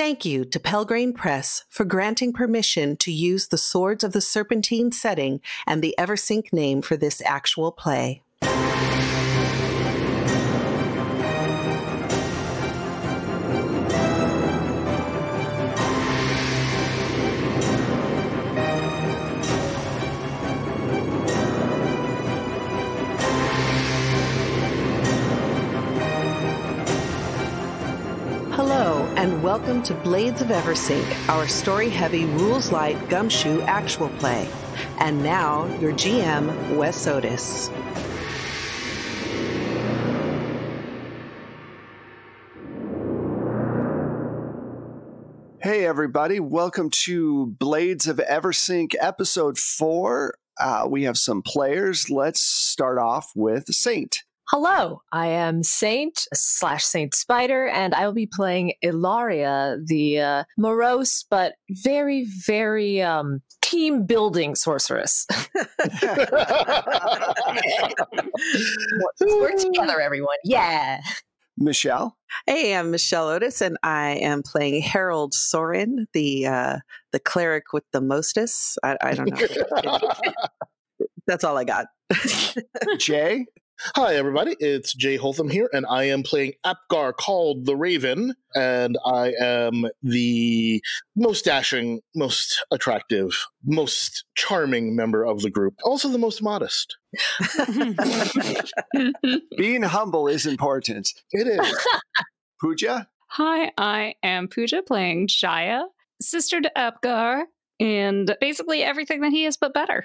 Thank you to Pelgrane Press for granting permission to use the Swords of the Serpentine setting and the Eversink name for this actual play. And welcome to Blades of Eversink, our story heavy, rules light gumshoe actual play. And now, your GM, Wes Otis. Hey, everybody. Welcome to Blades of Eversink, episode four. Uh, we have some players. Let's start off with Saint. Hello, I am Saint slash Saint Spider, and I will be playing Ilaria, the uh, morose but very, very um, team building sorceress. Let's work together, everyone. Yeah. Michelle. Hey, I'm Michelle Otis, and I am playing Harold Soren, the uh, the cleric with the mostest. I, I don't know. That's all I got. Jay. Hi, everybody. It's Jay Holtham here, and I am playing Apgar called the Raven, and I am the most dashing, most attractive, most charming member of the group. Also, the most modest. Being humble is important. It is. Pooja. Hi, I am Pooja playing Jaya, sister to Apgar, and basically everything that he is, but better.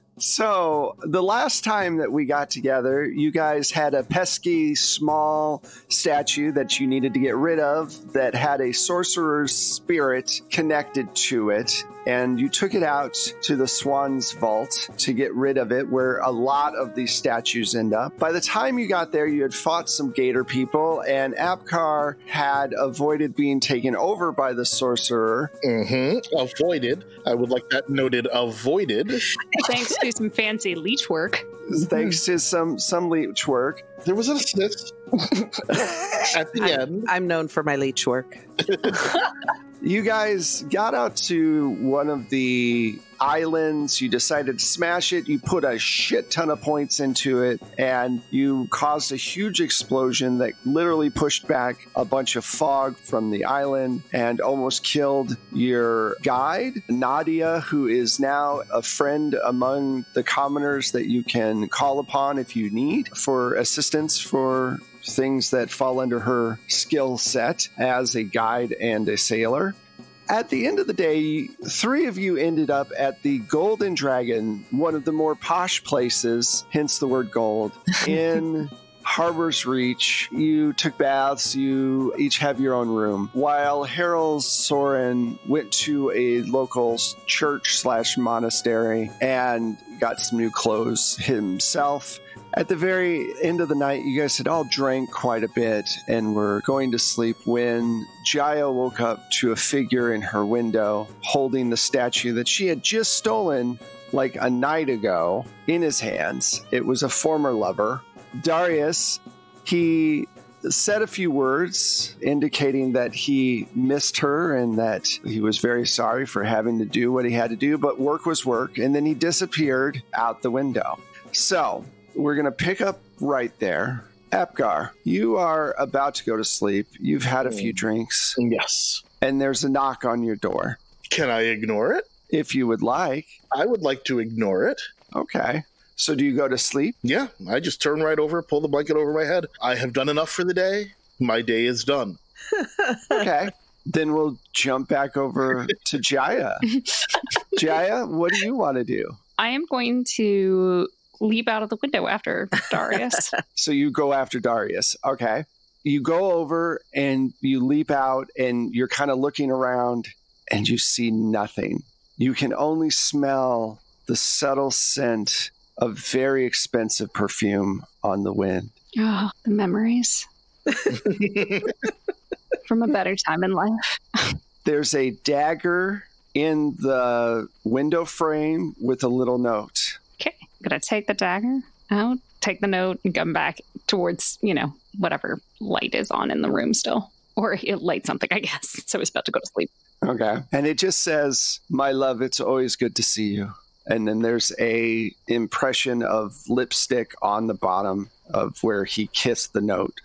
so, the last time that we got together, you guys had a pesky small statue that you needed to get rid of that had a sorcerer's spirit connected to it. And you took it out to the Swan's Vault to get rid of it, where a lot of these statues end up. By the time you got there, you had fought some gator people, and Apgar had avoided being taken over by the sorcerer. Mm-hmm. Avoided. I would like that noted. Avoided. Thanks to some fancy leech work. Thanks to some some leech work. There was an assist at the I'm, end. I'm known for my leech work. You guys got out to one of the islands. You decided to smash it. You put a shit ton of points into it, and you caused a huge explosion that literally pushed back a bunch of fog from the island and almost killed your guide, Nadia, who is now a friend among the commoners that you can call upon if you need for assistance for things that fall under her skill set as a guide and a sailor. At the end of the day, three of you ended up at the Golden Dragon, one of the more posh places, hence the word gold, in Harbor's Reach. You took baths, you each have your own room. While Harold Soren went to a local church slash monastery and got some new clothes himself. At the very end of the night, you guys had all drank quite a bit and were going to sleep when Jaya woke up to a figure in her window holding the statue that she had just stolen like a night ago in his hands. It was a former lover. Darius, he said a few words indicating that he missed her and that he was very sorry for having to do what he had to do, but work was work, and then he disappeared out the window. So, we're going to pick up right there. Apgar, you are about to go to sleep. You've had a few mm. drinks, Yes. and there's a knock on your door. Can I ignore it? If you would like. I would like to ignore it. Okay. So, do you go to sleep? Yeah, I just turn right over, pull the blanket over my head. I have done enough for the day. My day is done. Okay. then we'll jump back over to Jaya. Jaya, what do you want to do? I am going to leap out of the window after Darius. So you go after Darius. Okay. You go over and you leap out and you're kind of looking around and you see nothing. You can only smell the subtle scent of very expensive perfume on the wind. oh, the memories from a better time in life. There's a dagger in the window frame with a little note. Okay, I'm gonna take the dagger out, take the note and come back towards, you know, whatever light is on in the room still. Or it light something, I guess. So he's about to go to sleep. Okay. And it just says, "My love, it's always good to see you." And then there's a impression of lipstick on the bottom of where he kissed the note.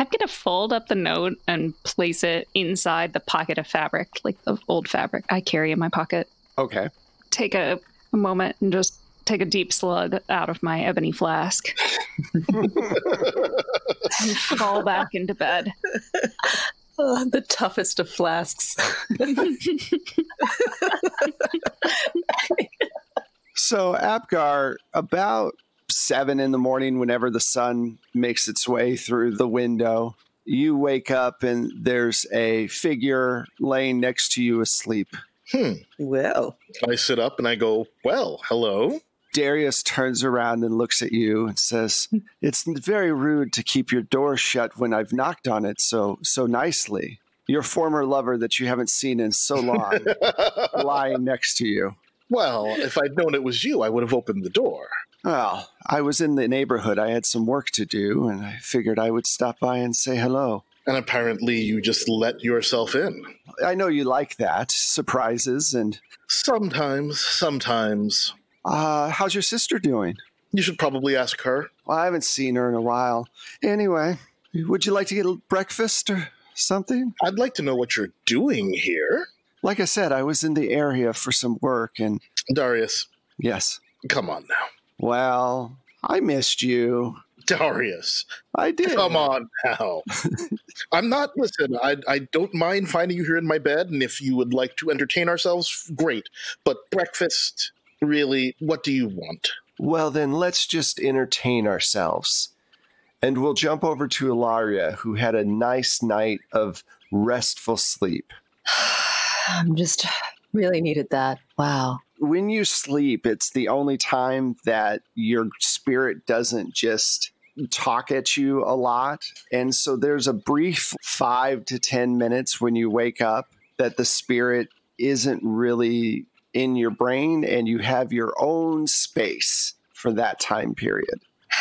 I'm going to fold up the note and place it inside the pocket of fabric, like the old fabric I carry in my pocket. Okay. Take a, a moment and just take a deep slug out of my ebony flask and fall back into bed. Uh, the toughest of flasks. So, Apgar, about seven in the morning, whenever the sun makes its way through the window, you wake up and there's a figure laying next to you asleep. Hmm. Well, I sit up and I go, Well, hello. Darius turns around and looks at you and says, "It's very rude to keep your door shut when I've knocked on it so so nicely. Your former lover that you haven't seen in so long lying next to you." well, if I'd known it was you, I would have opened the door. Well, I was in the neighborhood. I had some work to do, and I figured I would stop by and say hello. And apparently you just let yourself in. I know you like that surprises, and Sometimes, sometimes. uh, how's your sister doing? You should probably ask her. Well, I haven't seen her in a while. Anyway, would you like to get a breakfast or something? I'd like to know what you're doing here. Like I said, I was in the area for some work, and Darius, yes. come on now. Well, I missed you. Darius, I did. come on now. I'm not, listen, I, I don't mind finding you here in my bed, and if you would like to entertain ourselves, great. But breakfast, really, what do you want? Well, then let's just entertain ourselves. And we'll jump over to Ilaria, who had a nice night of restful sleep. I'm just really needed that. Wow. When you sleep, it's the only time that your spirit doesn't just talk at you a lot. And so there's a brief five to 10 minutes when you wake up that the spirit isn't really in your brain and you have your own space for that time period.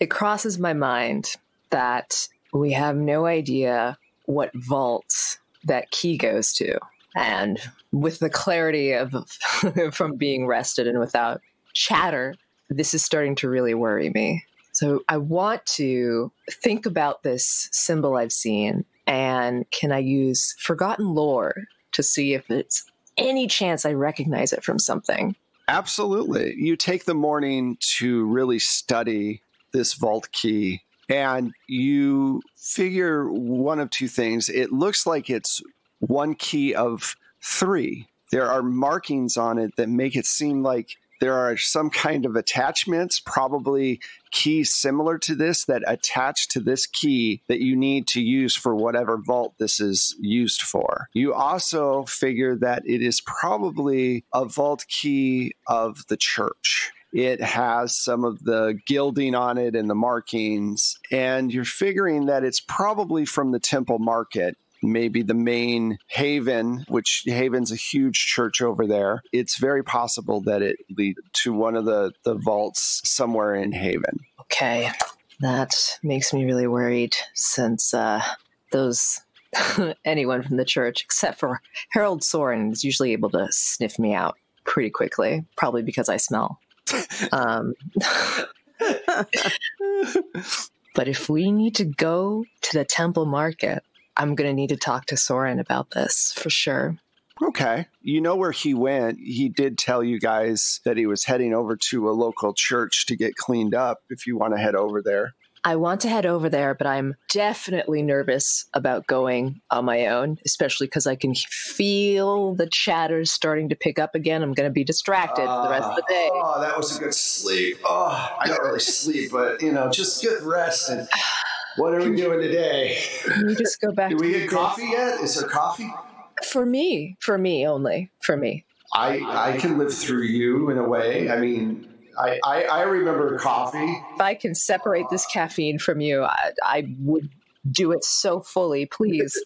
It crosses my mind that we have no idea what vaults that key goes to. And with the clarity of from being rested and without chatter, this is starting to really worry me. So I want to think about this symbol I've seen and can I use forgotten lore to see if it's any chance I recognize it from something? Absolutely. You take the morning to really study this vault key and you figure one of two things. It looks like it's one key of three. There are markings on it that make it seem like there are some kind of attachments, probably keys similar to this that attach to this key that you need to use for whatever vault this is used for. You also figure that it is probably a vault key of the church. It has some of the gilding on it and the markings, and you're figuring that it's probably from the temple market maybe the main Haven, which Haven's a huge church over there. It's very possible that it lead to one of the, the vaults somewhere in Haven. Okay, that makes me really worried since uh, those anyone from the church, except for Harold Soren, is usually able to sniff me out pretty quickly, probably because I smell. Um, but if we need to go to the temple market, I'm going to need to talk to Soren about this for sure. Okay. You know where he went. He did tell you guys that he was heading over to a local church to get cleaned up if you want to head over there. I want to head over there, but I'm definitely nervous about going on my own, especially because I can feel the chatter starting to pick up again. I'm going to be distracted for the rest of the day. Oh, that was a good sleep. Oh, I don't really sleep, but you know, just good rest. And what are we doing today? You just go back? Do we get coffee yet? Is there coffee? For me, for me only, for me. I I can live through you in a way. I mean, I I, I remember coffee. If I can separate this caffeine from you, I, I would do it so fully, please.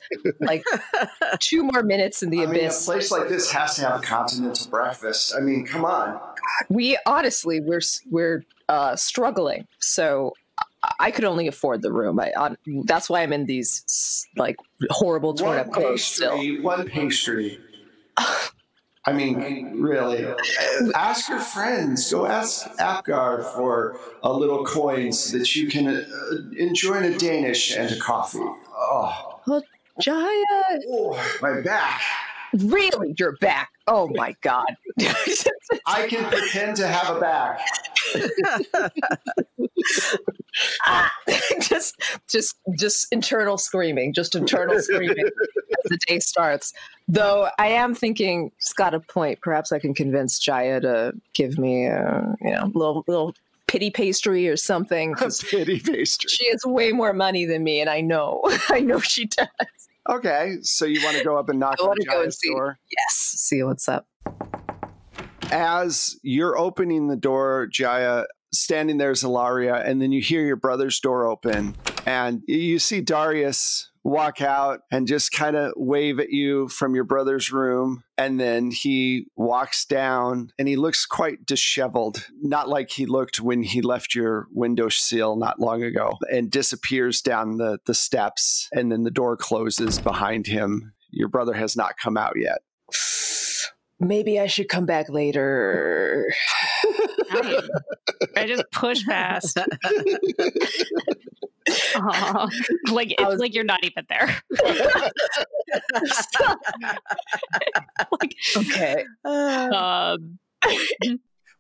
like two more minutes in the I mean, a place like this has to have a continental breakfast. I mean, come on. we honestly we're we're uh, struggling, so I- I could only afford the room. I, on that's why I'm in these like horrible torn One up clothes still. pastry, one pastry. I mean, really. Ask your friends. Go ask Apgar for a little coin so that you can uh, enjoy a Danish and a coffee. Oh, Jaya, oh, my back. really, you're back. Oh my god. I can pretend to have a back. Ah, just just just internal screaming just internal screaming as the day starts. Though i am thinking it's got a point. Perhaps i can convince jaya to give me a you know little little pity pastry or something 'cause Pity pastry. she has way more money than me and i know i know she does. Okay, so you want to go up and knock I on wanna go and Jaya's door? yes see what's up as you're opening the door, Jaya, standing there is Ilaria, and then you hear your brother's door open, and you see Darius walk out and just kind of wave at you from your brother's room. And then he walks down and he looks quite disheveled, not like he looked when he left your window sill not long ago, and disappears down the, the steps. And then the door closes behind him. Your brother has not come out yet. Maybe i should come back later I, I just push past. Aw. like it's was- like you're not even there. like, okay um,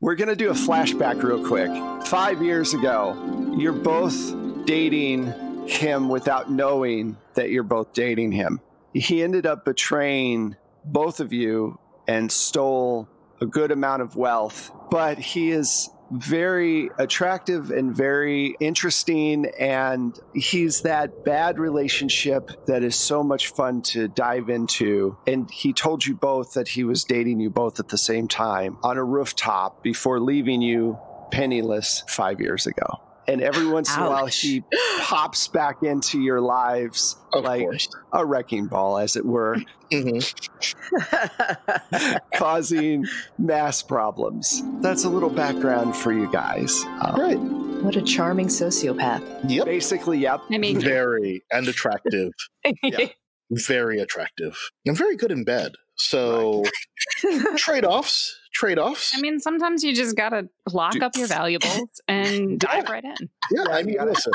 We're going to do a flashback real quick. Five years ago, you're both dating him without knowing that you're both dating him. He ended up betraying both of you and stole a good amount of wealth, but he is very attractive and very interesting. And he's that bad relationship that is so much fun to dive into. And he told you both that he was dating you both at the same time on a rooftop before leaving you penniless five years ago. And every once in a while, she pops back into your lives Of like course. a wrecking ball, as it were, hmm causing mass problems. That's a little background for you guys. Um, Right. what a charming sociopath Yep. Basically, yep. I mean, Very and attractive. Yeah. Very attractive. And very good in bed. So trade offs. Trade offs. I mean, sometimes you just gotta lock Dude. up your valuables and dive right in. Yeah, Yeah, I mean, listen.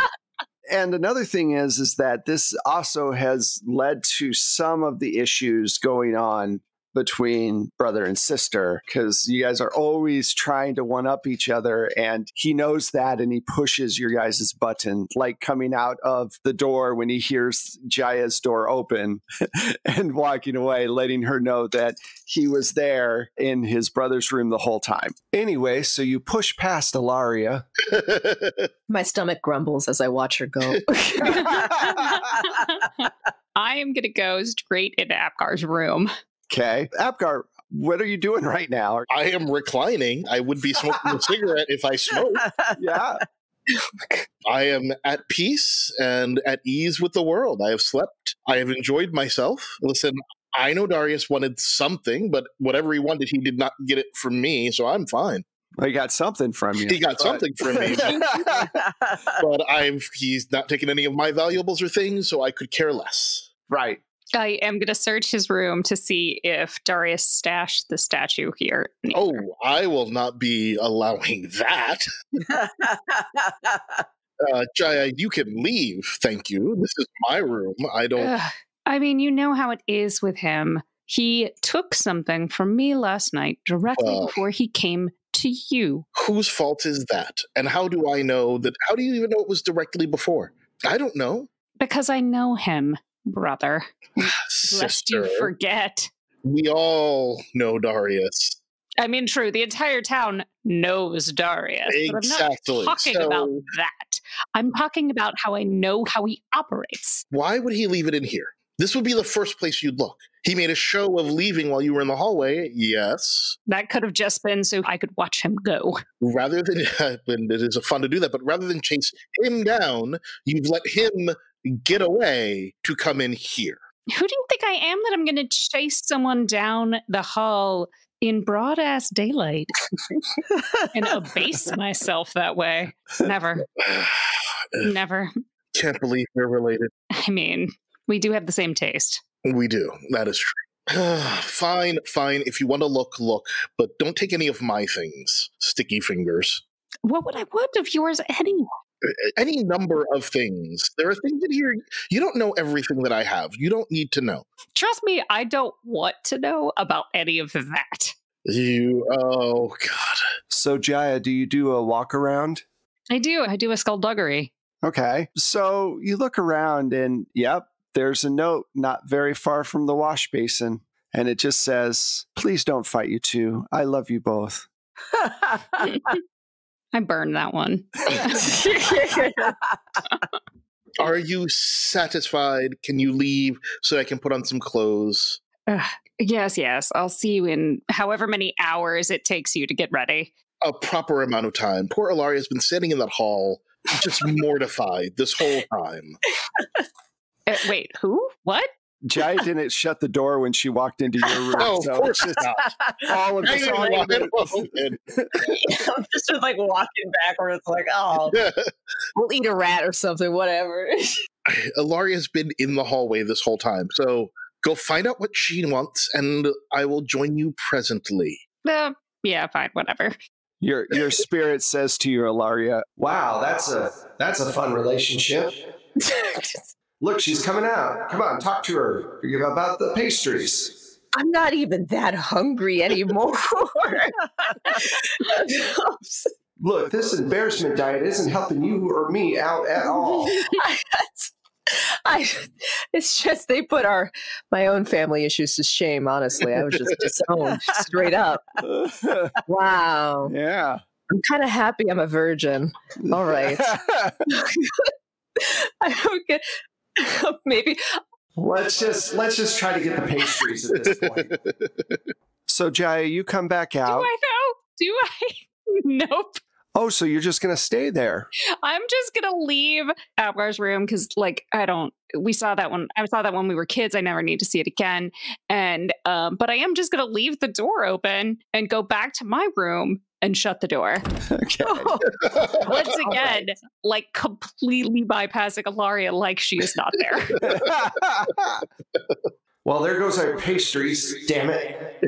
And another thing is, is that this also has led to some of the issues going on between brother and sister because you guys are always trying to one up each other and he knows that and he pushes your guys' button like coming out of the door when he hears Jaya's door open and walking away letting her know that he was there in his brother's room the whole time anyway so you push past Ilaria My stomach grumbles as I watch her go. I am gonna go straight into Apgar's room. Okay. Apgar, what are you doing right now? I am reclining. I would be smoking a cigarette if I smoked. Yeah. I am at peace and at ease with the world. I have slept. I have enjoyed myself. Listen, I know Darius wanted something, but whatever he wanted, he did not get it from me, so I'm fine. Well, he got something from you. He got something from me, but I've he's not taken any of my valuables or things, so I could care less. right. I am gonna search his room to see if Darius stashed the statue here. Oh, I will not be allowing that. Uh, Jaya, you can leave. Thank you. This is my room. I don't. Ugh. I mean, you know how it is with him. He took something from me last night directly Well. before he came to you. Whose fault is that? And how do I know that? How do you even know it was directly before? I don't know. Because I know him, brother. Lest Sister, you forget. we all know Darius. I mean, true, the entire town knows Darius. But Exactly. I'm not talking So- about that. I'm talking about how I know how he operates. Why would he leave it in here? This would be the first place you'd look. He made a show of leaving while you were in the hallway. Yes. That could have just been so I could watch him go. Rather than, and it is fun to do that, but rather than chase him down, you've let him get away to come in here. Who do you think I am that I'm going to chase someone down the hall in broad ass daylight and abase myself that way? Never, never. Can't believe we're related. I mean, we do have the same taste. We do. That is true. fine, fine. If you want to look, look, but don't take any of my things. Sticky fingers. What would I want of yours anyway? Any number of things. There are things in here you don't know everything that I have. You don't need to know. Trust me, I don't want to know about any of that. You. Oh God. So, Jaya, do you do a walk around? I do. I do a skullduggery. Okay. So you look around and, yep, there's a note not very far from the wash basin. And it just says, Please don't fight, you two. I love you both. I burned that one. Are you satisfied? Can you leave so I can put on some clothes? Ugh. yes, yes. I'll see you in however many hours it takes you to get ready. A proper amount of time. Poor Ilaria has been sitting in that hall, just mortified this whole time. Uh, wait, who? What? Jaya didn't shut the door when she walked into your room. Oh, of course it's not. all of I this all of it. I'm just like walking backwards, like, oh, we'll eat a rat or something, whatever. Ilaria's been in the hallway this whole time, so go find out what she wants, and I will join you presently. Uh, yeah, fine, whatever. Your your spirit says to you, Ilaria, Wow, that's a that's a fun relationship. Look, she's coming out. Come on, talk to her Forgive about the pastries. I'm not even that hungry anymore. Look, this embarrassment diet isn't helping you or me out at all. I, it's just they put our my own family issues to shame. Honestly, I was just disowned straight up. Wow, Yeah. I'm kind of happy I'm a virgin. All right, I don't get maybe let's just let's just try to get the pastries at this point. so Jaya, you come back out. Do. I know? Do I? nope. Oh, so you're just gonna stay there. I'm just gonna leave Apgar's room because, like, I don't. We saw that when I saw that when we were kids. I never need to see it again. And um, but I am just gonna leave the door open and go back to my room and shut the door Okay. once again, like completely bypassing Ilaria, like she is not there. Well, there goes our pastries. Damn it.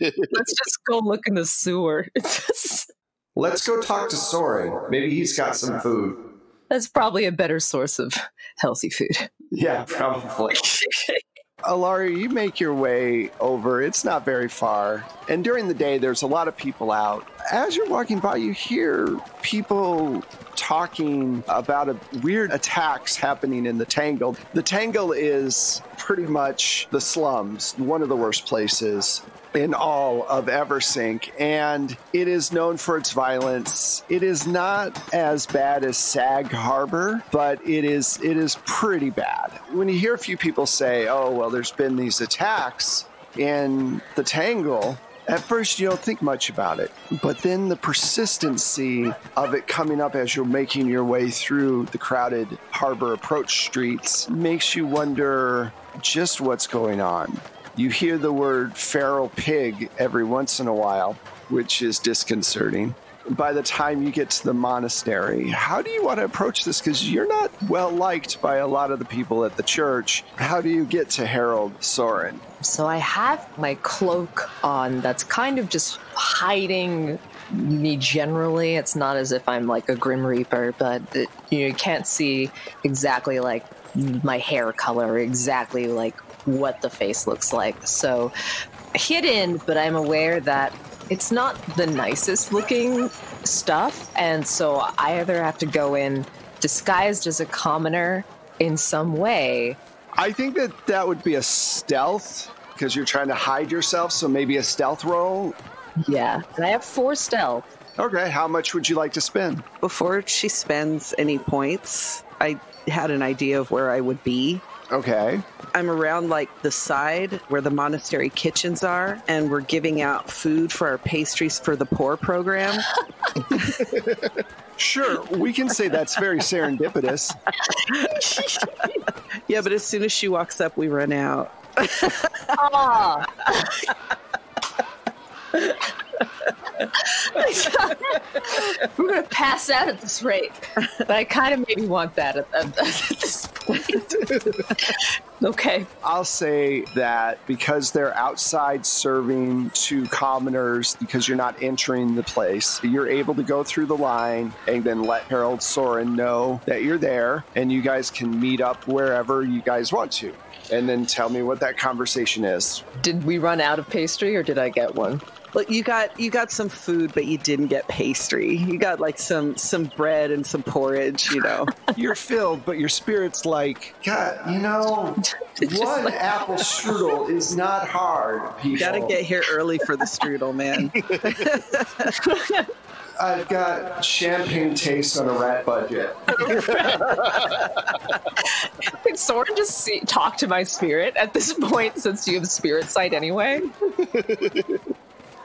let's just go look in the sewer. Let's go talk to Soren. Maybe he's got some food. That's probably a better source of healthy food. Yeah, probably. Ilaria, you make your way over. It's not very far. And during the day, there's a lot of people out. As you're walking by, you hear people talking about a weird attacks happening in the Tangle. The Tangle is pretty much the slums, one of the worst places in all of Eversink, and it is known for its violence. It is not as bad as Sag Harbor, but it is it is pretty bad. When you hear a few people say, "Oh, well, there's been these attacks in the Tangle," at first you don't think much about it, but then the persistency of it coming up as you're making your way through the crowded harbor approach streets makes you wonder just what's going on. You hear the word feral pig every once in a while, which is disconcerting. By the time you get to the monastery, how do you want to approach this? Because you're not well liked by a lot of the people at the church. How do you get to Harold Soren? So I have my cloak on that's kind of just hiding me generally. It's not as if I'm like a Grim Reaper, but it, you, know, you can't see exactly like my hair color, exactly like what the face looks like. So hidden, but I'm aware that it's not the nicest looking stuff. And so I either have to go in disguised as a commoner in some way I think that that would be a stealth because you're trying to hide yourself. So maybe a stealth roll. Yeah, and I have four stealth. Okay, how much would you like to spend? Before she spends any points, I had an idea of where I would be. Okay. I'm around like the side where the monastery kitchens are, and we're giving out food for our pastries for the poor program. Sure, we can say that's very serendipitous. Yeah, but as soon as she walks up, we run out. We're gonna pass out at this rate. But I kind of maybe want that at, at, at this point. okay. I'll say that because they're outside serving to commoners, because you're not entering the place, you're able to go through the line and then let Harold Soren know that you're there, and you guys can meet up wherever you guys want to. And then tell me what that conversation is. Did we run out of pastry or did I get one? Look, you got you got some food, but you didn't get pastry. You got like some some bread and some porridge. You know. You're filled, but your spirit's like, God, you know, one apple strudel is not hard, people. Got to get here early for the strudel, man. I've got champagne taste on a rat budget. Can Soren just see, talk to my spirit at this point since you have spirit sight anyway?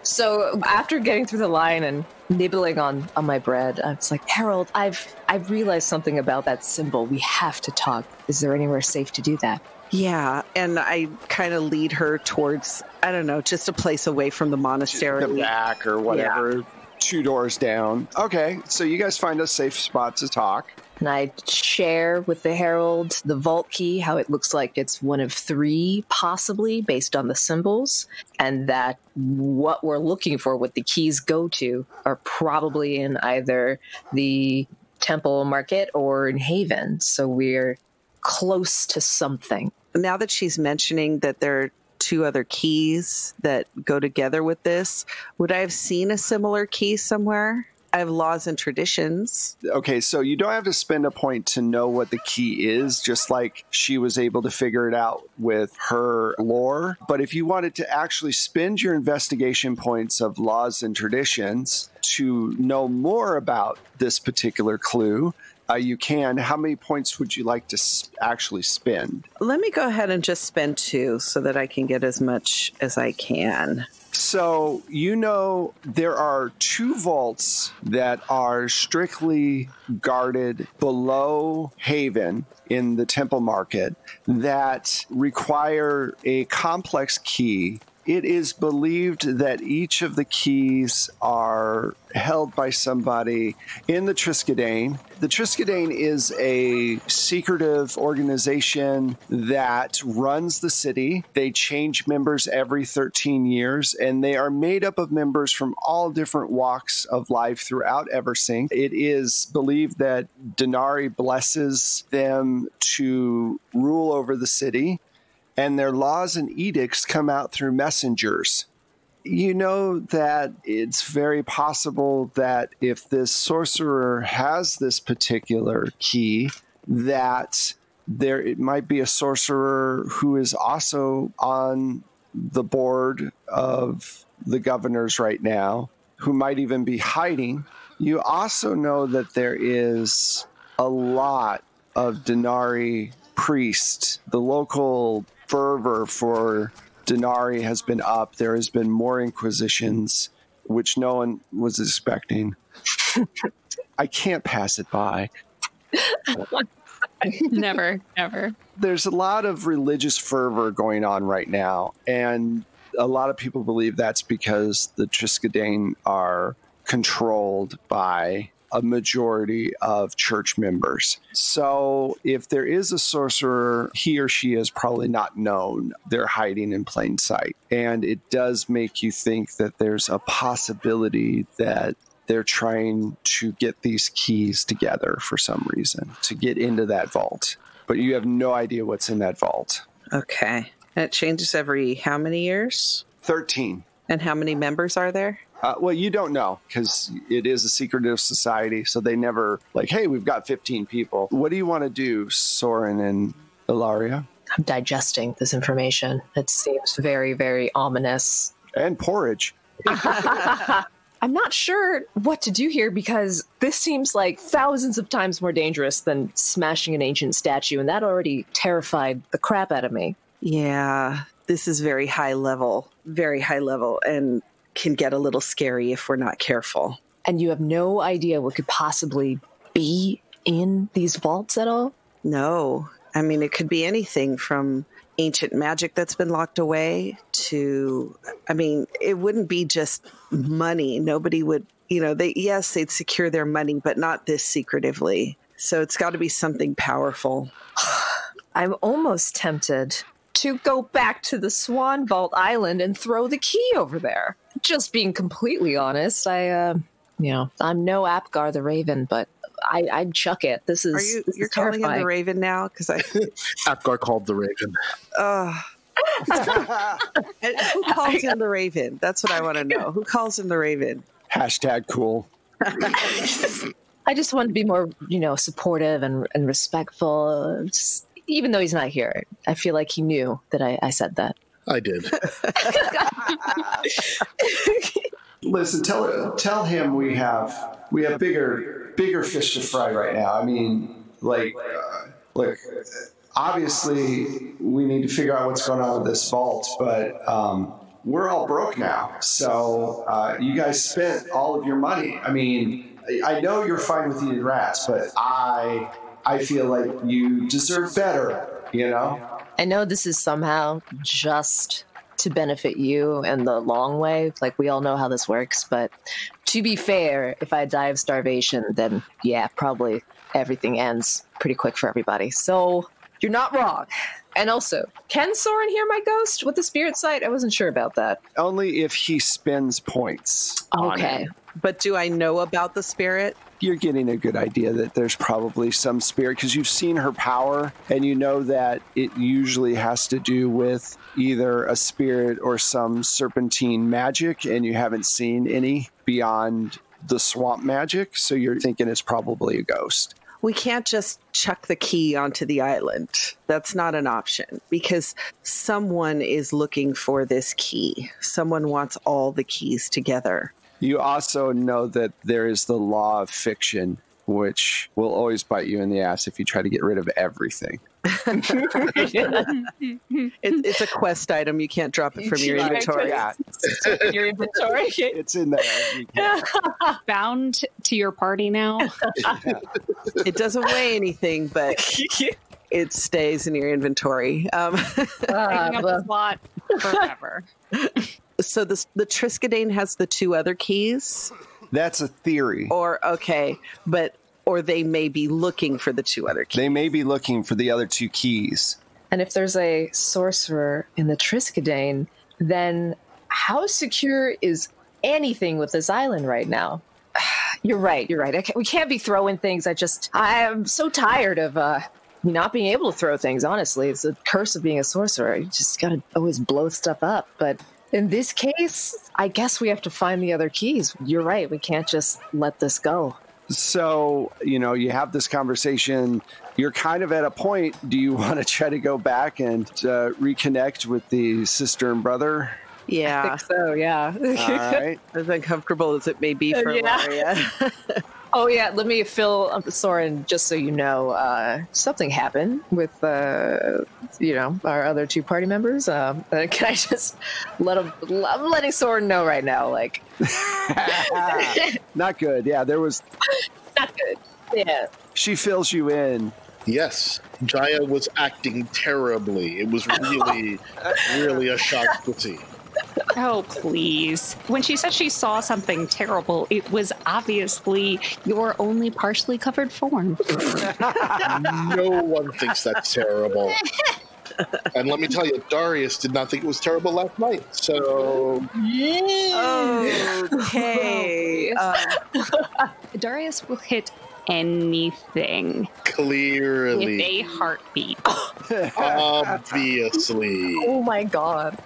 So after getting through the line and nibbling on, on my bread, I was like, Harold, I've I've realized something about that symbol. We have to talk. Is there anywhere safe to do that? Yeah, and I kind of lead her towards I don't know, just a place away from the monastery. the back or whatever, two doors down. Okay, so you guys find a safe spot to talk. And I share with the Herald the vault key, how it looks like it's one of three, possibly based on the symbols, and that what we're looking for, what the keys go to, are probably in either the Temple Market or in Haven. So we're close to something. now that she's mentioning that there are two other keys that go together with this, would I have seen a similar key somewhere? Laws and traditions. Okay, so you don't have to spend a point to know what the key is, just like she was able to figure it out with her lore. But if you wanted to actually spend your investigation points of laws and traditions to know more about this particular clue, uh, you can. How many points would you like to s- actually spend? Let me go ahead and just spend two so that I can get as much as I can. So, you know, there are two vaults that are strictly guarded below Haven in the Temple Market that require a complex key. It is believed that each of the keys are held by somebody in the Triskadane. The Triskadane is a secretive organization that runs the city. They change members every 13 years, and they are made up of members from all different walks of life throughout Eversink. It is believed that Denari blesses them to rule over the city and their laws and edicts come out through messengers. You know that it's very possible that if this sorcerer has this particular key, that there it might be a sorcerer who is also on the board of the governors right now, who might even be hiding. You also know that there is a lot of Denari priests. The local fervor for Denari has been up. There has been more inquisitions, which no one was expecting. I can't pass it by. never, never. There's a lot of religious fervor going on right now, and a lot of people believe that's because the Triskadane are controlled by a majority of church members. So if there is a sorcerer, he or she is probably not known. They're hiding in plain sight. And it does make you think that there's a possibility that they're trying to get these keys together for some reason to get into that vault. But you have no idea what's in that vault. Okay. And it changes every how many years? 13. And how many members are there? Uh, well, you don't know because it is a secretive society, so they never like, hey, we've got 15 people. What do you want to do, Soren and Ilaria? I'm digesting this information. It seems very, very ominous. And porridge. I I'm not sure what to do here because this seems like thousands of times more dangerous than smashing an ancient statue, and that already terrified the crap out of me. Yeah, this is very high level, very high level, and can get a little scary if we're not careful. And you have no idea what could possibly be in these vaults at all? No. I mean, it could be anything from ancient magic that's been locked away to, I mean, it wouldn't be just money. Nobody would, you know, they, yes, they'd secure their money, but not this secretively. So it's got to be something powerful. I'm almost tempted to go back to the Swan Vault Island and throw the key over there. Just being completely honest, I, uh, you know, I'm no Apgar the Raven, but I, I'd chuck it. This is Are you, this you're is calling him the Raven now? Because I, Apgar called the Raven. uh, who calls him the Raven? That's what I want to know. Who calls him the Raven? Hashtag cool. I just want to be more, you know, supportive and, and respectful. Just, even though he's not here, I feel like he knew that I, I said that. I did. Listen, tell tell him we have we have bigger bigger fish to fry right now. I mean, like, uh, look, obviously we need to figure out what's going on with this vault, but um, we're all broke now. So uh, you guys spent all of your money. I mean, I I know you're fine with eating rats, but I I feel like you deserve better. You know. I know this is somehow just to benefit you in the long way. Like we all know how this works, but to be fair, if I die of starvation, then yeah, probably everything ends pretty quick for everybody. So you're not wrong. And also, can Soren hear my ghost with the spirit sight? I wasn't sure about that. Only if he spends points. on Okay. it. But do I know about the spirit? You're getting a good idea that there's probably some spirit because you've seen her power and you know that it usually has to do with either a spirit or some serpentine magic, and you haven't seen any beyond the swamp magic. So you're thinking it's probably a ghost. We can't just chuck the key onto the island. That's not an option because someone is looking for this key. Someone wants all the keys together. You also know that there is the law of fiction, which will always bite you in the ass if you try to get rid of everything. It, it's a quest item. You can't drop it from your inventory. Yeah, Your inventory. it's in there. Bound to your party now. It doesn't weigh anything, but it stays in your inventory. Um, Ah, Taking up well, a slot forever. So the the Triskadane has the two other keys, That's a theory. or okay, but or they may be looking for the two other keys. They may be looking for the other two keys. And if there's a sorcerer in the Triskadane, then how secure is anything with this island right now? You're right. You're right. I can't, we can't be throwing things. I just, I am so tired of uh, not being able to throw things. Honestly, it's a curse of being a sorcerer. You just gotta always blow stuff up. But in this case, I guess we have to find the other keys. You're right. We can't just let this go. So, you know, you have this conversation. You're kind of at a point. Do you want to try to go back and uh, reconnect with the sister and brother? yeah, so. Yeah. All right. as uncomfortable as it may be for Yeah. Laria. Oh yeah, let me fill up Soren just so you know. Uh, something happened with uh, you know our other two party members. Um, uh, can I just let him? I'm letting Soren know right now. Like Not good. Yeah, there was. not good. Yeah. She fills you in. Yes, Jaya was acting terribly. It was really, really a shock to see. Oh, please. When she said she saw something terrible, it was obviously your only partially covered form. No one thinks that's terrible. And let me tell you, Darius did not think it was terrible last night. So okay. Um, Darius will hit anything with clearly, a heartbeat. obviously, Oh my god.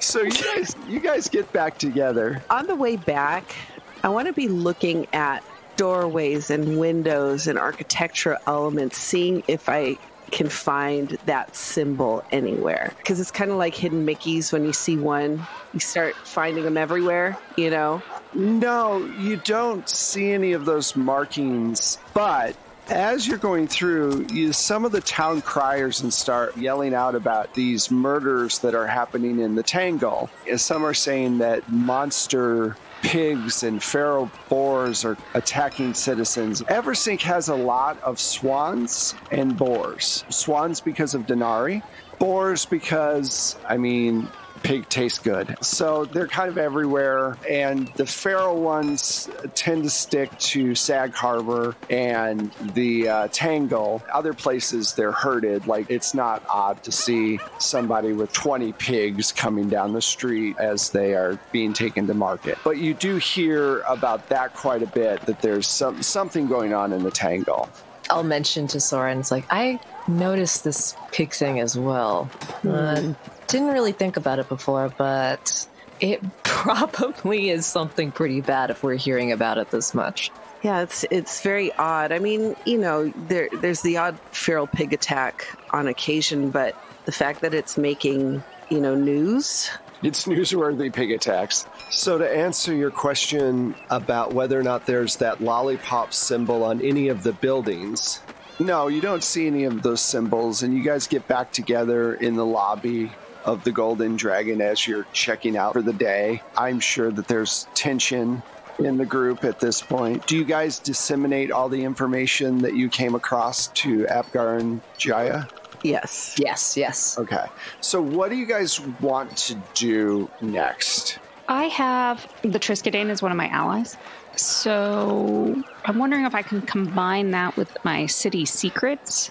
So you guys, you guys get back together. on the way back, I want to be looking at doorways and windows and architectural elements, seeing if I can find that symbol anywhere. Because it's kind of like hidden Mickeys when you see one, you start finding them everywhere, you know? No, you don't see any of those markings, but as you're going through, you, some of the town criers and start yelling out about these murders that are happening in the Tangle. And some are saying that monster pigs and feral boars are attacking citizens. Eversink has a lot of swans and boars. Swans because of Denari, boars because, I mean, pig tastes good. So they're kind of everywhere. And the feral ones tend to stick to Sag Harbor and the uh, Tangle. Other places they're herded. Like it's not odd to see somebody with 20 pigs coming down the street as they are being taken to market. But you do hear about that quite a bit that there's some, something going on in the Tangle. I'll mention to Soren, it's like, I noticed this pig thing as well. Uh, didn't really think about it before, but it probably is something pretty bad if we're hearing about it this much. Yeah, it's it's very odd. I mean, you know, there there's the odd feral pig attack on occasion, but the fact that it's making you know news. It's newsworthy pig attacks. So, to answer your question about whether or not there's that lollipop symbol on any of the buildings, No, you don't see any of those symbols, and you guys get back together in the lobby of the Golden Dragon as you're checking out for the day. I'm sure that there's tension in the group at this point. Do you guys disseminate all the information that you came across to Apgar and Jaya? Yes. Yes, yes. Okay. So, what do you guys want to do next? I have the Triskidane as one of my allies. So I'm wondering if I can combine that with my city secrets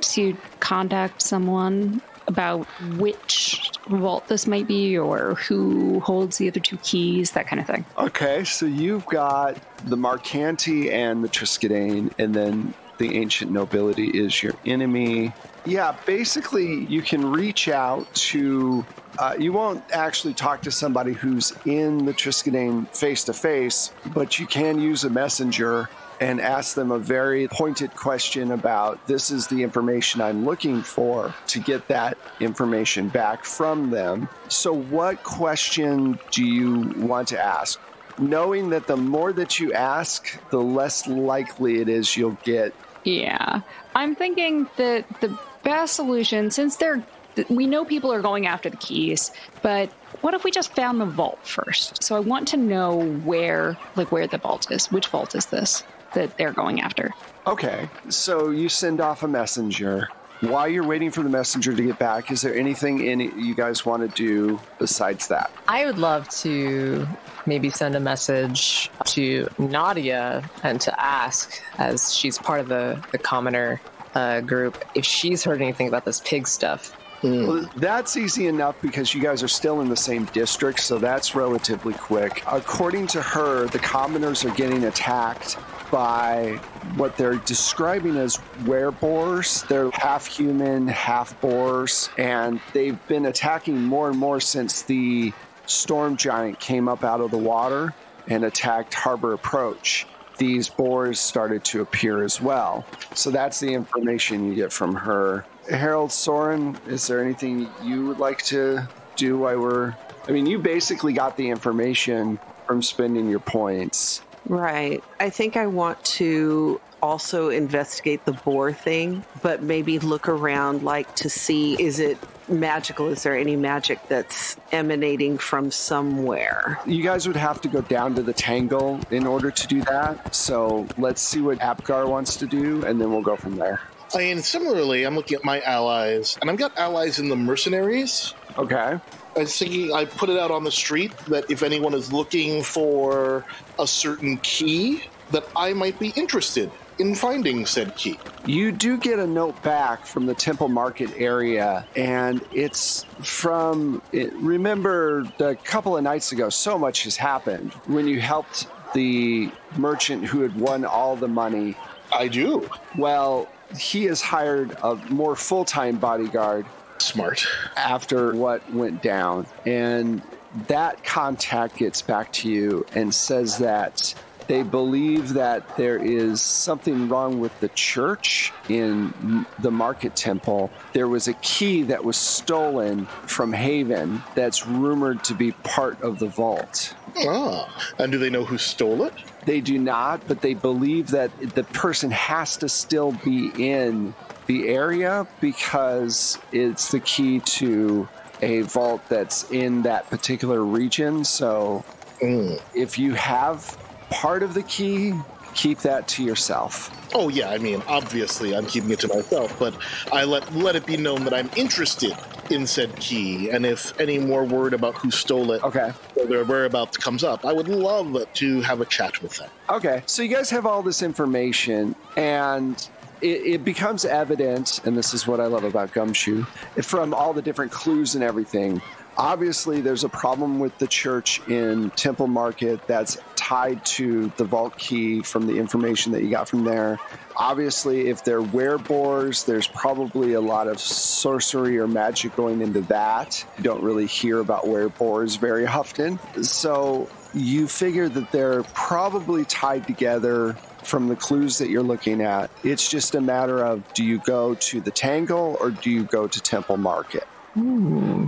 to contact someone about which vault this might be or who holds the other two keys, that kind of thing. Okay, so you've got the Marcanti and the Triskidane, and then the ancient nobility is your enemy. Yeah, basically, you can reach out to. Uh, you won't actually talk to somebody who's in the Triskidane face to face, but you can use a messenger and ask them a very pointed question about this is the information I'm looking for to get that information back from them. So, what question do you want to ask? Knowing that the more that you ask, the less likely it is you'll get Yeah. I'm thinking that the best solution, since they're, we know people are going after the keys, but what if we just found the vault first? So I want to know where, like, where the vault is. Which vault is this that they're going after? Okay, so you send off a messenger. While you're waiting for the messenger to get back, is there anything in you guys want to do besides that? I would love to maybe send a message to Nadia and to ask, as she's part of the, the commoner uh, group, if she's heard anything about this pig stuff. Well, that's easy enough because you guys are still in the same district, so that's relatively quick. According to her, the commoners are getting attacked by what they're describing as wereboars. They're half human, half boars, and they've been attacking more and more since the storm giant came up out of the water and attacked Harbor Approach. These boars started to appear as well. So that's the information you get from her. Harold Soren, is there anything you would like to do while we're. I mean, you basically got the information from spending your points. Right. I think I want to also investigate the boar thing, but maybe look around like to see is it magical? Is there any magic that's emanating from somewhere? You guys would have to go down to the Tangle in order to do that. So let's see what Apgar wants to do, and then we'll go from there. I mean, similarly, I'm looking at my allies, and I've got allies in the mercenaries. Okay. I was thinking I put it out on the street that if anyone is looking for a certain key, that I might be interested in finding said key. You do get a note back from the Temple Market area, and it's from. It, remember, a couple of nights ago, so much has happened when you helped the merchant who had won all the money. I do. Well, he has hired a more full time bodyguard Smart. after what went down. And that contact gets back to you and says that They believe that there is something wrong with the church in the market temple. There was a key that was stolen from Haven that's rumored to be part of the vault. Ah, and do they know who stole it? They do not, but they believe that the person has to still be in the area because it's the key to a vault that's in that particular region. So Mm. if you have part of the key, keep that to yourself. Oh yeah, I mean, obviously I'm keeping it to myself, but I let let it be known that I'm interested in said key, and if any more word about who stole it Okay. or their whereabouts comes up, I would love to have a chat with them. Okay, so you guys have all this information, and it, it becomes evident, and this is what I love about Gumshoe, from all the different clues and everything. Obviously, there's a problem with the church in Temple Market that's tied to the vault key from the information that you got from there. Obviously, if they're wereboars, there's probably a lot of sorcery or magic going into that. You don't really hear about wereboars very often. So you figure that they're probably tied together from the clues that you're looking at. It's just a matter of do you go to the Tangle or do you go to Temple Market? Hmm.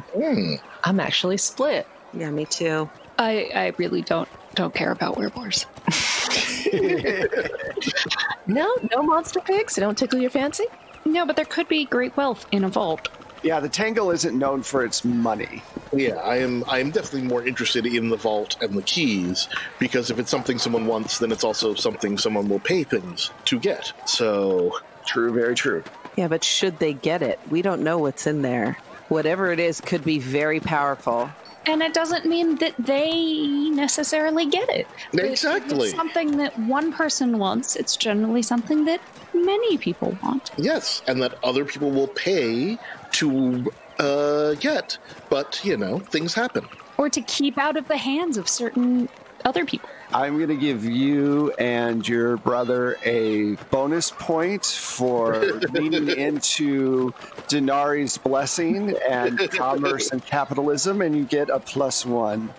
I'm actually split. Yeah, me too. I, I really don't don't care about wereboars. No, no monster pigs. They don't tickle your fancy. No, but there could be great wealth in a vault. Yeah, the Tangle isn't known for its money. Yeah, I am. I am definitely more interested in the vault and the keys because if it's something someone wants, then it's also something someone will pay things to get. So True, very true. Yeah, but should they get it? We don't know what's in there. Whatever it is could be very powerful. And it doesn't mean that they necessarily get it. Exactly. it's something that one person wants, it's generally something that many people want. yes, and that other people will pay to uh, get. But you know, things happen. Or to keep out of the hands of certain other people. I'm going to give you and your brother a bonus point for leaning into Denari's blessing and commerce and capitalism, and you get a plus one.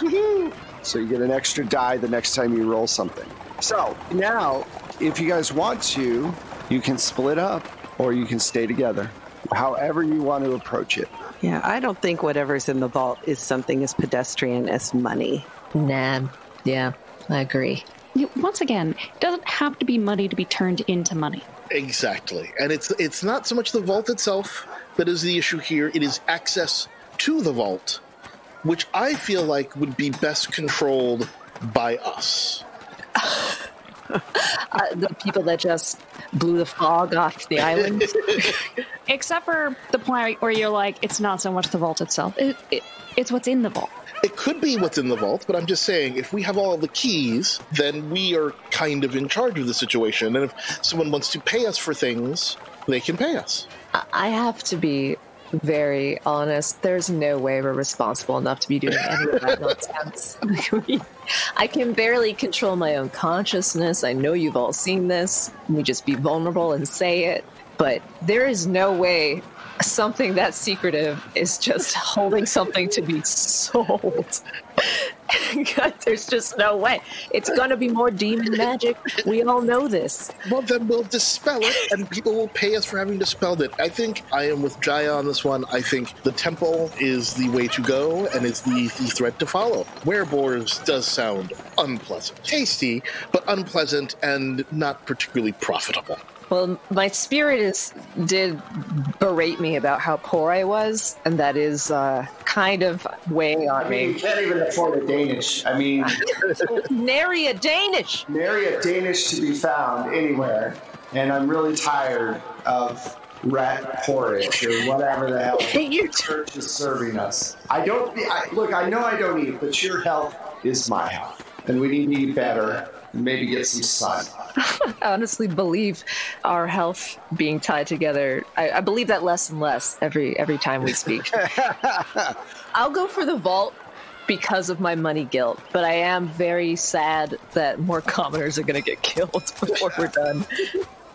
so you get an extra die the next time you roll something. So now, if you guys want to, you can split up or you can stay together. However, you want to approach it. Yeah, I don't think whatever's in the vault is something as pedestrian as money. Nah. Yeah, I agree. Once again, it doesn't have to be money to be turned into money. Exactly, and it's it's not so much the vault itself that is the issue here. It is access to the vault, which I feel like would be best controlled by us. Uh, the people that just blew the fog off the island. Except for the point where you're like, it's not so much the vault itself, it, it, it's what's in the vault. It could be what's in the vault, but I'm just saying, if we have all the keys, then we are kind of in charge of the situation. And if someone wants to pay us for things, they can pay us. I- I have to be very honest. There's no way we're responsible enough to be doing any of that nonsense. I can barely control my own consciousness. I know you've all seen this. We just be vulnerable and say it. But there is no way something that secretive is just holding something to be sold. God, there's just no way. It's going to be more demon magic. We all know this. Well, then we'll dispel it, and people will pay us for having dispelled it. I think I am with Jaya on this one. I think the temple is the way to go, and is the, the thread to follow. Wereboars does sound unpleasant. Tasty, but unpleasant and not particularly profitable. Well, my spirit is did berate me about how poor I was, and that is uh, kind of weighing on I mean, you me. can't even afford a Danish. I mean, Nary a Danish. nary a Danish to be found anywhere. And I'm really tired of rat porridge or whatever the hell You the church is serving us. I don't I, look. I know I don't eat, but your health is my health, and we need to eat better and maybe get some sun. I honestly believe our health being tied together. I, I believe that less and less every every time we speak. I'll go for the vault because of my money guilt, but I am very sad that more commoners are going to get killed before we're done.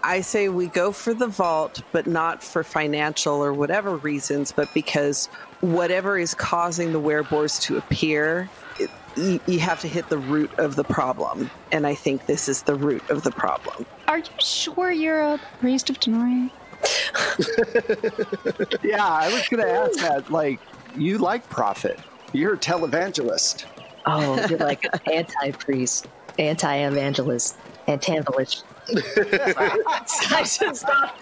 I say we go for the vault, but not for financial or whatever reasons, but because whatever is causing the wereboars to appear, it, you, you have to hit the root of the problem. And I think this is the root of the problem. Are you sure you're a priest of Denari? Yeah, I was going to ask that. Like, you like profit. You're a televangelist. Oh, you're like anti priest, anti evangelist, anti-evangelist. I should stop.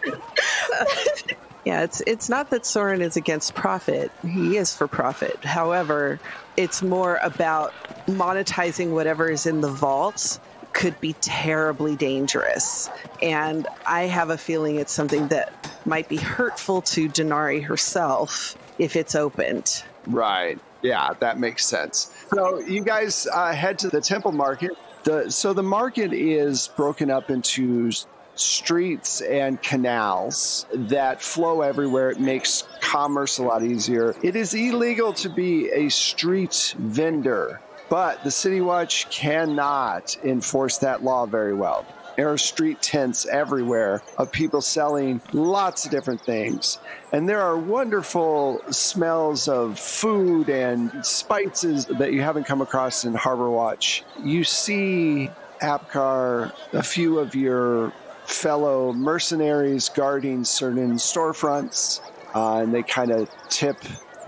Yeah, it's it's not that Soren is against profit. He is for profit. However, it's more about monetizing whatever is in the vault could be terribly dangerous. And I have a feeling it's something that might be hurtful to Denari herself if it's opened. Right. Yeah, that makes sense. So you guys uh, head to the temple market. The, so the market is broken up into streets and canals that flow everywhere. It makes commerce a lot easier. It is illegal to be a street vendor, but the City Watch cannot enforce that law very well. There are street tents everywhere of people selling lots of different things. And there are wonderful smells of food and spices that you haven't come across in Harbor Watch. You see, Apgar, a few of your fellow mercenaries guarding certain storefronts, uh, and they kind of tip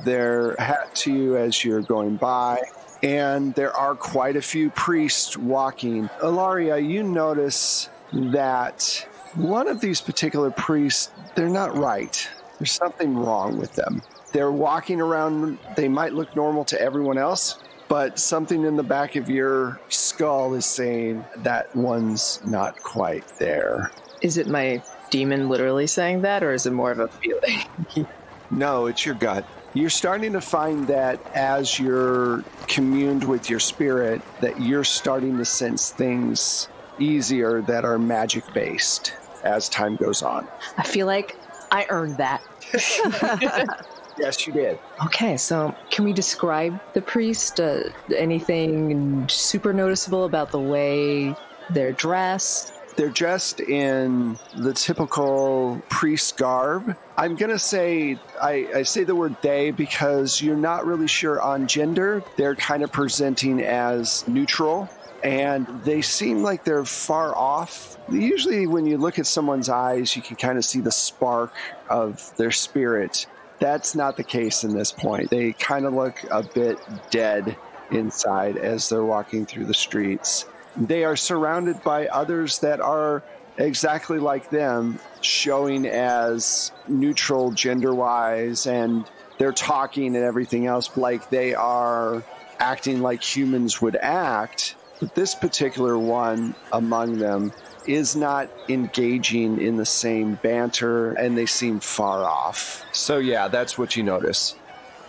their hat to you as you're going by and there are quite a few priests walking. Ilaria, you notice that one of these particular priests, they're not right. There's something wrong with them. They're walking around, they might look normal to everyone else, but something in the back of your skull is saying that one's not quite there. Is it my demon literally saying that, or is it more of a feeling? No, it's your gut. You're starting to find that as you're communed with your spirit, that you're starting to sense things easier that are magic based as time goes on. I feel like I earned that. Yes, you did. Okay, so can we describe the priest? Uh, anything super noticeable about the way they're dressed? They're dressed in the typical priest garb. I'm going to say, I, I say the word they because you're not really sure on gender. They're kind of presenting as neutral and they seem like they're far off. Usually, when you look at someone's eyes, you can kind of see the spark of their spirit. That's not the case in this point. They kind of look a bit dead inside as they're walking through the streets. They are surrounded by others that are exactly like them, showing as neutral gender wise, and they're talking and everything else like they are acting like humans would act. But this particular one among them is not engaging in the same banter and they seem far off. So, yeah, that's what you notice.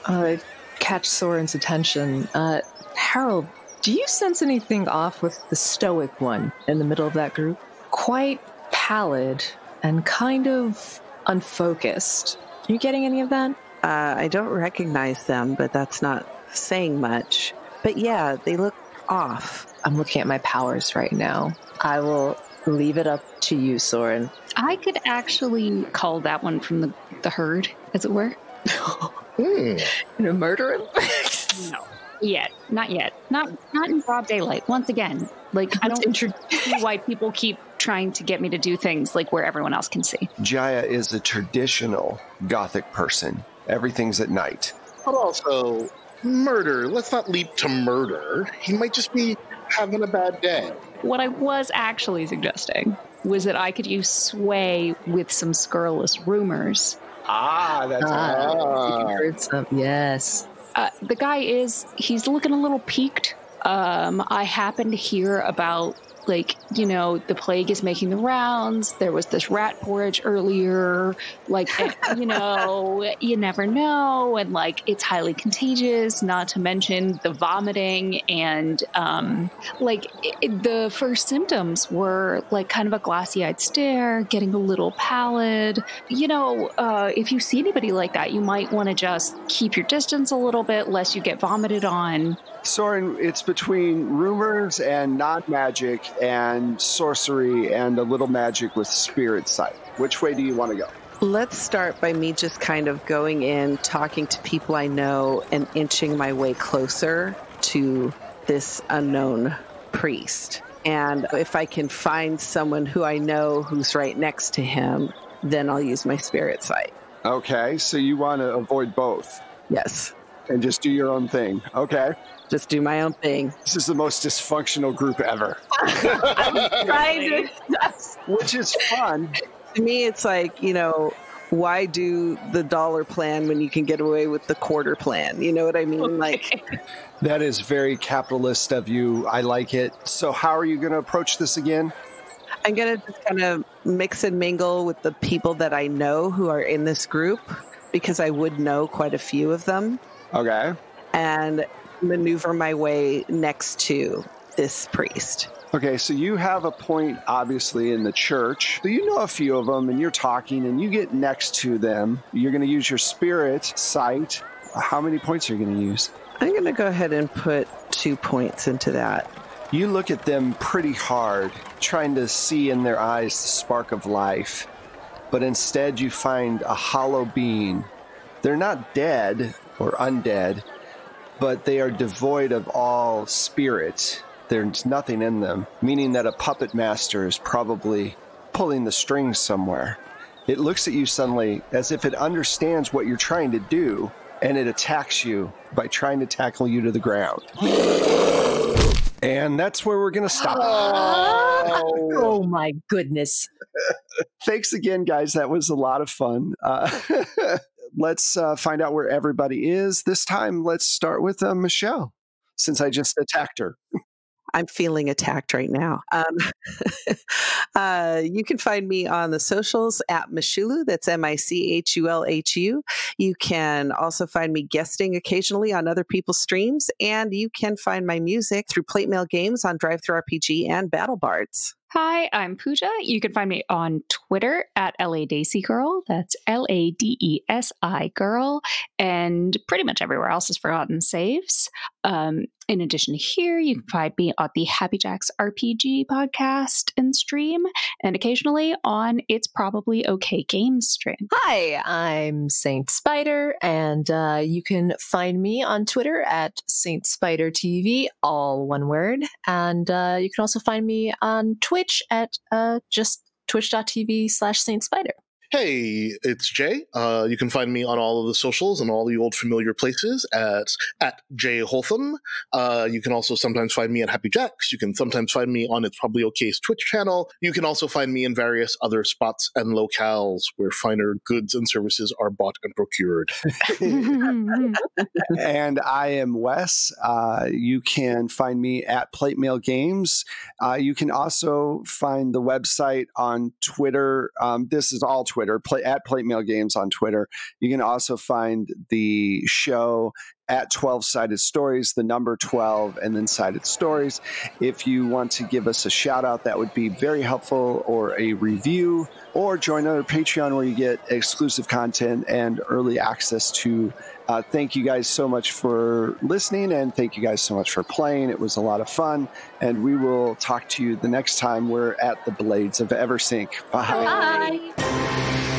Uh, catch Soren's attention. Uh, Harold, do you sense anything off with the stoic one in the middle of that group? Quite pallid and kind of unfocused. Are you getting any of that? Uh, I don't recognize them, but that's not saying much. But yeah, they look off. I'm looking at my powers right now. I will leave it up to you, Soren. I could actually call that one from the, the herd, as it were. Hmm. You know, murder him? No. Yet. Not yet. Not not in broad daylight. Once again. Like I don't see why people keep trying to get me to do things like where everyone else can see. Jaya is a traditional Gothic person. Everything's at night. But also, murder. Let's not leap to murder. He might just be having a bad day. What I was actually suggesting was that I could use sway with some scurrilous rumors. Ah, that's Ah. Heard some. Yes. Uh, the guy is he's looking a little peaked. Um, I happened to hear about like you know the plague is making the rounds. There was this rat porridge earlier. Like you know you never know, and like it's highly contagious. Not to mention the vomiting and um, like it, the first symptoms were like kind of a glassy-eyed stare, getting a little pallid. You know, uh, if you see anybody like that, you might want to just keep your distance a little bit, lest you get vomited on. Soren, it's between rumors and non magic and sorcery and a little magic with spirit sight. Which way do you want to go? Let's start by me just kind of going in, talking to people I know, and inching my way closer to this unknown priest. And if I can find someone who I know who's right next to him, then I'll use my spirit sight. Okay, so you want to avoid both Yes. And just do your own thing. Okay. Just do my own thing. This is the most dysfunctional group ever, Trying to which is fun. to me it's like you know why do the dollar plan when you can get away with the quarter plan you know what i mean like That is very capitalist of you. I like it. So, how are you going to approach this again? i'm gonna just kind of mix and mingle with the people that i know who are in this group because i would know quite a few of them Okay. and maneuver my way next to this priest Okay, so you have a point, obviously, in the church. So you know a few of them, and you're talking, and you get next to them. You're going to use your spirit sight. How many points are you going to use? i'm gonna go ahead and put two points into that You look at them pretty hard, trying to see in their eyes the spark of life, but instead you find a hollow being. They're not dead or undead, but they are devoid of all spirit. There's nothing in them, meaning that a puppet master is probably pulling the strings somewhere. It looks at you suddenly as if it understands what you're trying to do, and it attacks you by trying to tackle you to the ground. And that's where we're going to stop. Oh my goodness. Thanks again, guys. That was a lot of fun. Uh, let's uh, find out where everybody is. This time, let's start with uh, Michelle, since I just attacked her. I'm feeling attacked right now. Um, uh, you can find me on the socials at Michulhu. That's M I C H U L H U. You can also find me guesting occasionally on other people's streams, and you can find my music through Plate Mail Games on DriveThruRPG and BattleBards. Hi, I'm Pooja. You can find me on Twitter at LA Desi Girl. That's L A D E S I Girl. And pretty much everywhere else is Forgotten Saves. Um, in addition to here, you can find me on the Happy Jacks RPG podcast and stream, and occasionally on It's Probably Okay Games stream. Hi, I'm Saint Spider, and uh, you can find me on Twitter at Saint Spider TV, all one word. And uh, you can also find me on Twitch at uh, just twitch.tv slash Saint Spider. Hey, it's Jay. Uh, you can find me on all of the socials and all the old familiar places at at Jay Holtham. Uh, you can also sometimes find me at Happy Jacks. You can sometimes find me on It's Probably Okay's Twitch channel. You can also find me in various other spots and locales where finer goods and services are bought and procured. and I am Wes. Uh, you can find me at Plate Mail Games. Uh, you can also find the website on Twitter. Um, this is all Twitter, play, at Plate Mail Games on Twitter. You can also find the show at 12 Sided Stories, the number 12, and then Sided Stories. If you want to give us a shout out, that would be very helpful, or a review, or join our Patreon where you get exclusive content and early access to. Uh, thank you guys so much for listening, and thank you guys so much for playing. It was a lot of fun, and we will talk to you the next time we're at the Blades of Eversink. Bye. Bye.